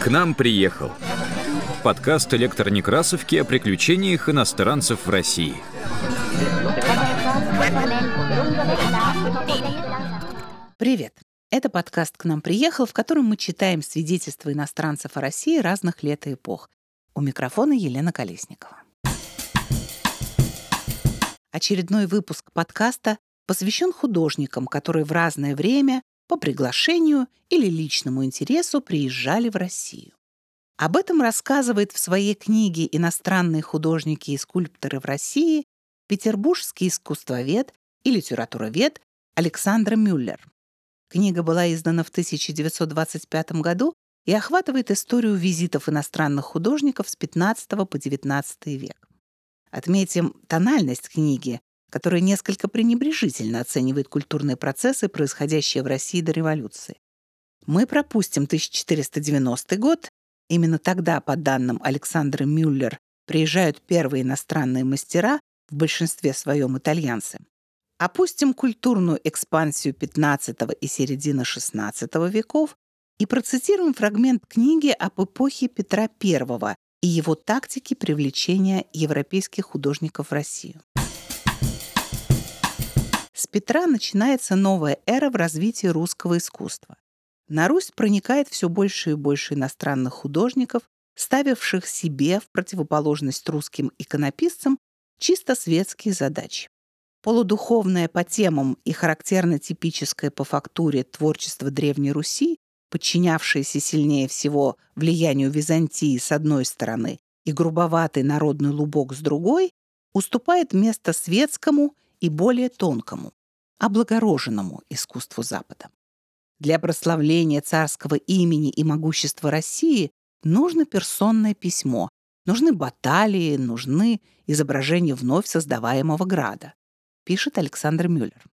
К нам приехал. Подкаст электронекрасовки о приключениях иностранцев в России. Привет! Это подкаст «К нам приехал», в котором мы читаем свидетельства иностранцев о России разных лет и эпох. У микрофона Елена Колесникова. Очередной выпуск подкаста посвящен художникам, которые в разное время по приглашению или личному интересу приезжали в Россию. Об этом рассказывает в своей книге «Иностранные художники и скульпторы в России» петербургский искусствовед и литературовед Александр Мюллер. Книга была издана в 1925 году и охватывает историю визитов иностранных художников с XV по XIX век. Отметим тональность книги, которая несколько пренебрежительно оценивает культурные процессы, происходящие в России до революции. Мы пропустим 1490 год. Именно тогда, по данным Александра Мюллер, приезжают первые иностранные мастера, в большинстве своем итальянцы. Опустим культурную экспансию XV и середины XVI веков и процитируем фрагмент книги об эпохе Петра I и его тактике привлечения европейских художников в Россию. Петра начинается новая эра в развитии русского искусства. На Русь проникает все больше и больше иностранных художников, ставивших себе в противоположность русским иконописцам чисто светские задачи. Полудуховное по темам и характерно типическое по фактуре творчество Древней Руси, подчинявшееся сильнее всего влиянию Византии с одной стороны и грубоватый народный лубок с другой, уступает место светскому и более тонкому, облагороженному искусству Запада. Для прославления царского имени и могущества России нужно персонное письмо, нужны баталии, нужны изображения вновь создаваемого града, пишет Александр Мюллер.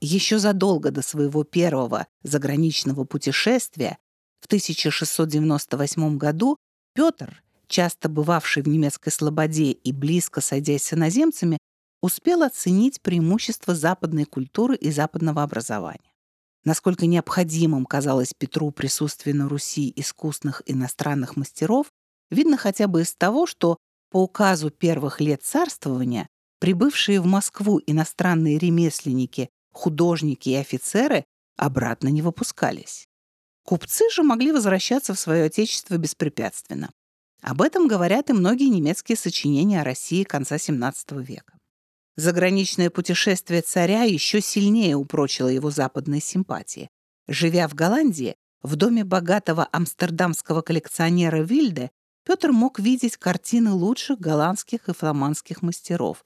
Еще задолго до своего первого заграничного путешествия в 1698 году Петр, часто бывавший в немецкой слободе и близко сойдясь с иноземцами, успел оценить преимущества западной культуры и западного образования. Насколько необходимым казалось Петру присутствие на Руси искусных иностранных мастеров, видно хотя бы из того, что по указу первых лет царствования прибывшие в Москву иностранные ремесленники, художники и офицеры обратно не выпускались. Купцы же могли возвращаться в свое отечество беспрепятственно. Об этом говорят и многие немецкие сочинения о России конца XVII века. Заграничное путешествие царя еще сильнее упрочило его западные симпатии. Живя в Голландии, в доме богатого амстердамского коллекционера Вильде, Петр мог видеть картины лучших голландских и фламандских мастеров.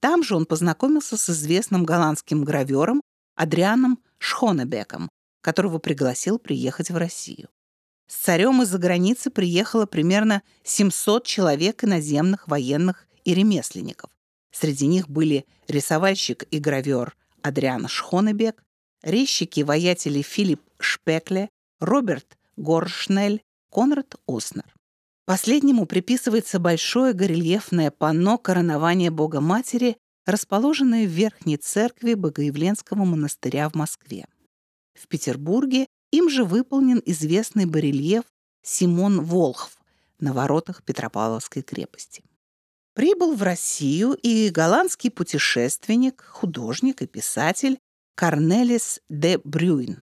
Там же он познакомился с известным голландским гравером Адрианом Шхонебеком, которого пригласил приехать в Россию. С царем из-за границы приехало примерно 700 человек иноземных военных и ремесленников. Среди них были рисовальщик и гравер Адриан Шхонебек, резчики и воятели Филипп Шпекле, Роберт Горшнель, Конрад Оснер. Последнему приписывается большое горельефное панно коронования Бога Матери, расположенное в Верхней церкви Богоявленского монастыря в Москве. В Петербурге им же выполнен известный барельеф Симон Волхв на воротах Петропавловской крепости. Прибыл в Россию и голландский путешественник, художник и писатель Корнелис де Брюин.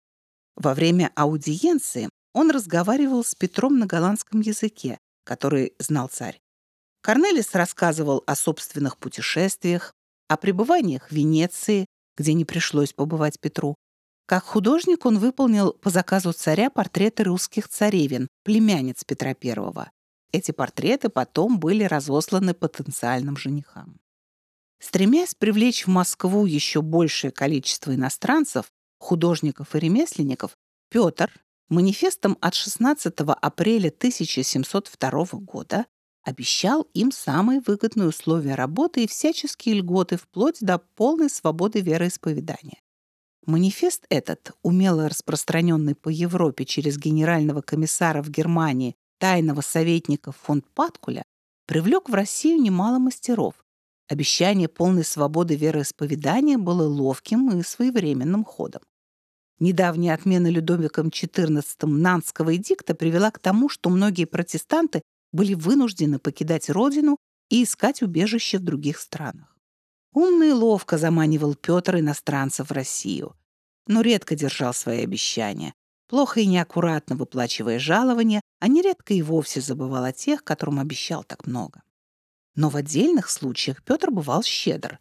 Во время аудиенции он разговаривал с Петром на голландском языке, который знал царь. Корнелис рассказывал о собственных путешествиях, о пребываниях в Венеции, где не пришлось побывать Петру. Как художник он выполнил по заказу царя портреты русских царевин, племянниц Петра I. Эти портреты потом были разосланы потенциальным женихам. Стремясь привлечь в Москву еще большее количество иностранцев, художников и ремесленников, Петр манифестом от 16 апреля 1702 года обещал им самые выгодные условия работы и всяческие льготы вплоть до полной свободы вероисповедания. Манифест этот, умело распространенный по Европе через генерального комиссара в Германии тайного советника фон Паткуля, привлек в Россию немало мастеров. Обещание полной свободы вероисповедания было ловким и своевременным ходом. Недавняя отмена Людовиком XIV Нанского эдикта привела к тому, что многие протестанты были вынуждены покидать родину и искать убежище в других странах. Умно и ловко заманивал Петр иностранцев в Россию, но редко держал свои обещания. Плохо и неаккуратно выплачивая жалования, а нередко и вовсе забывал о тех, которым обещал так много. Но в отдельных случаях Петр бывал щедр.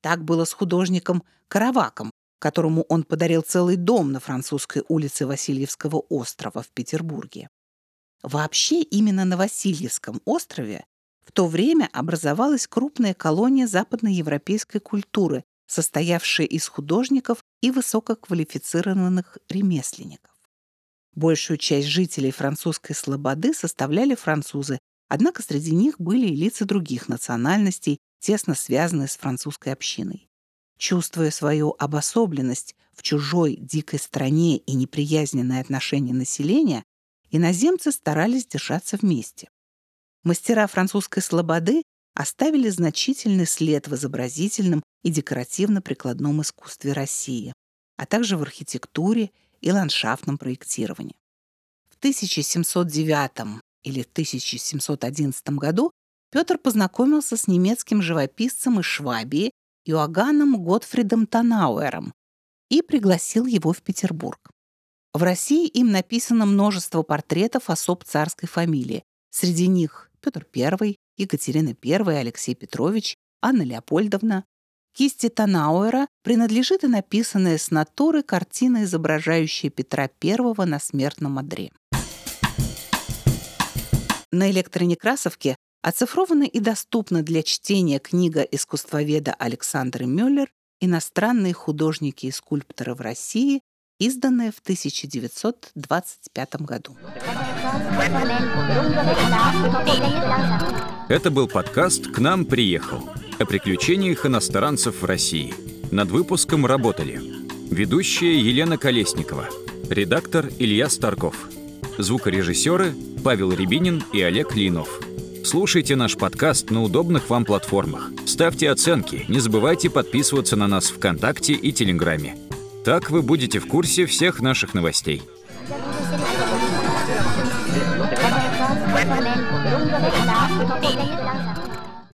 Так было с художником Караваком, которому он подарил целый дом на французской улице Васильевского острова в Петербурге. Вообще именно на Васильевском острове в то время образовалась крупная колония западноевропейской культуры, состоявшая из художников и высококвалифицированных ремесленников. Большую часть жителей французской слободы составляли французы, однако среди них были и лица других национальностей, тесно связанные с французской общиной. Чувствуя свою обособленность в чужой дикой стране и неприязненное отношение населения, иноземцы старались держаться вместе. Мастера французской слободы оставили значительный след в изобразительном и декоративно-прикладном искусстве России, а также в архитектуре и ландшафтном проектировании. В 1709 или 1711 году Петр познакомился с немецким живописцем из Швабии Иоганном Готфридом Танауэром и пригласил его в Петербург. В России им написано множество портретов особ царской фамилии. Среди них Петр I, Екатерина I, Алексей Петрович, Анна Леопольдовна. Кисти Танауэра принадлежит и написанная с натуры картина, изображающая Петра I на смертном одре. На электронекрасовке Оцифрована и доступна для чтения книга искусствоведа Александры Мюллер «Иностранные художники и скульпторы в России», изданная в 1925 году. Это был подкаст «К нам приехал» о приключениях иностранцев в России. Над выпуском работали ведущая Елена Колесникова, редактор Илья Старков, звукорежиссеры Павел Рябинин и Олег Линов – Слушайте наш подкаст на удобных вам платформах. Ставьте оценки, не забывайте подписываться на нас ВКонтакте и Телеграме. Так вы будете в курсе всех наших новостей.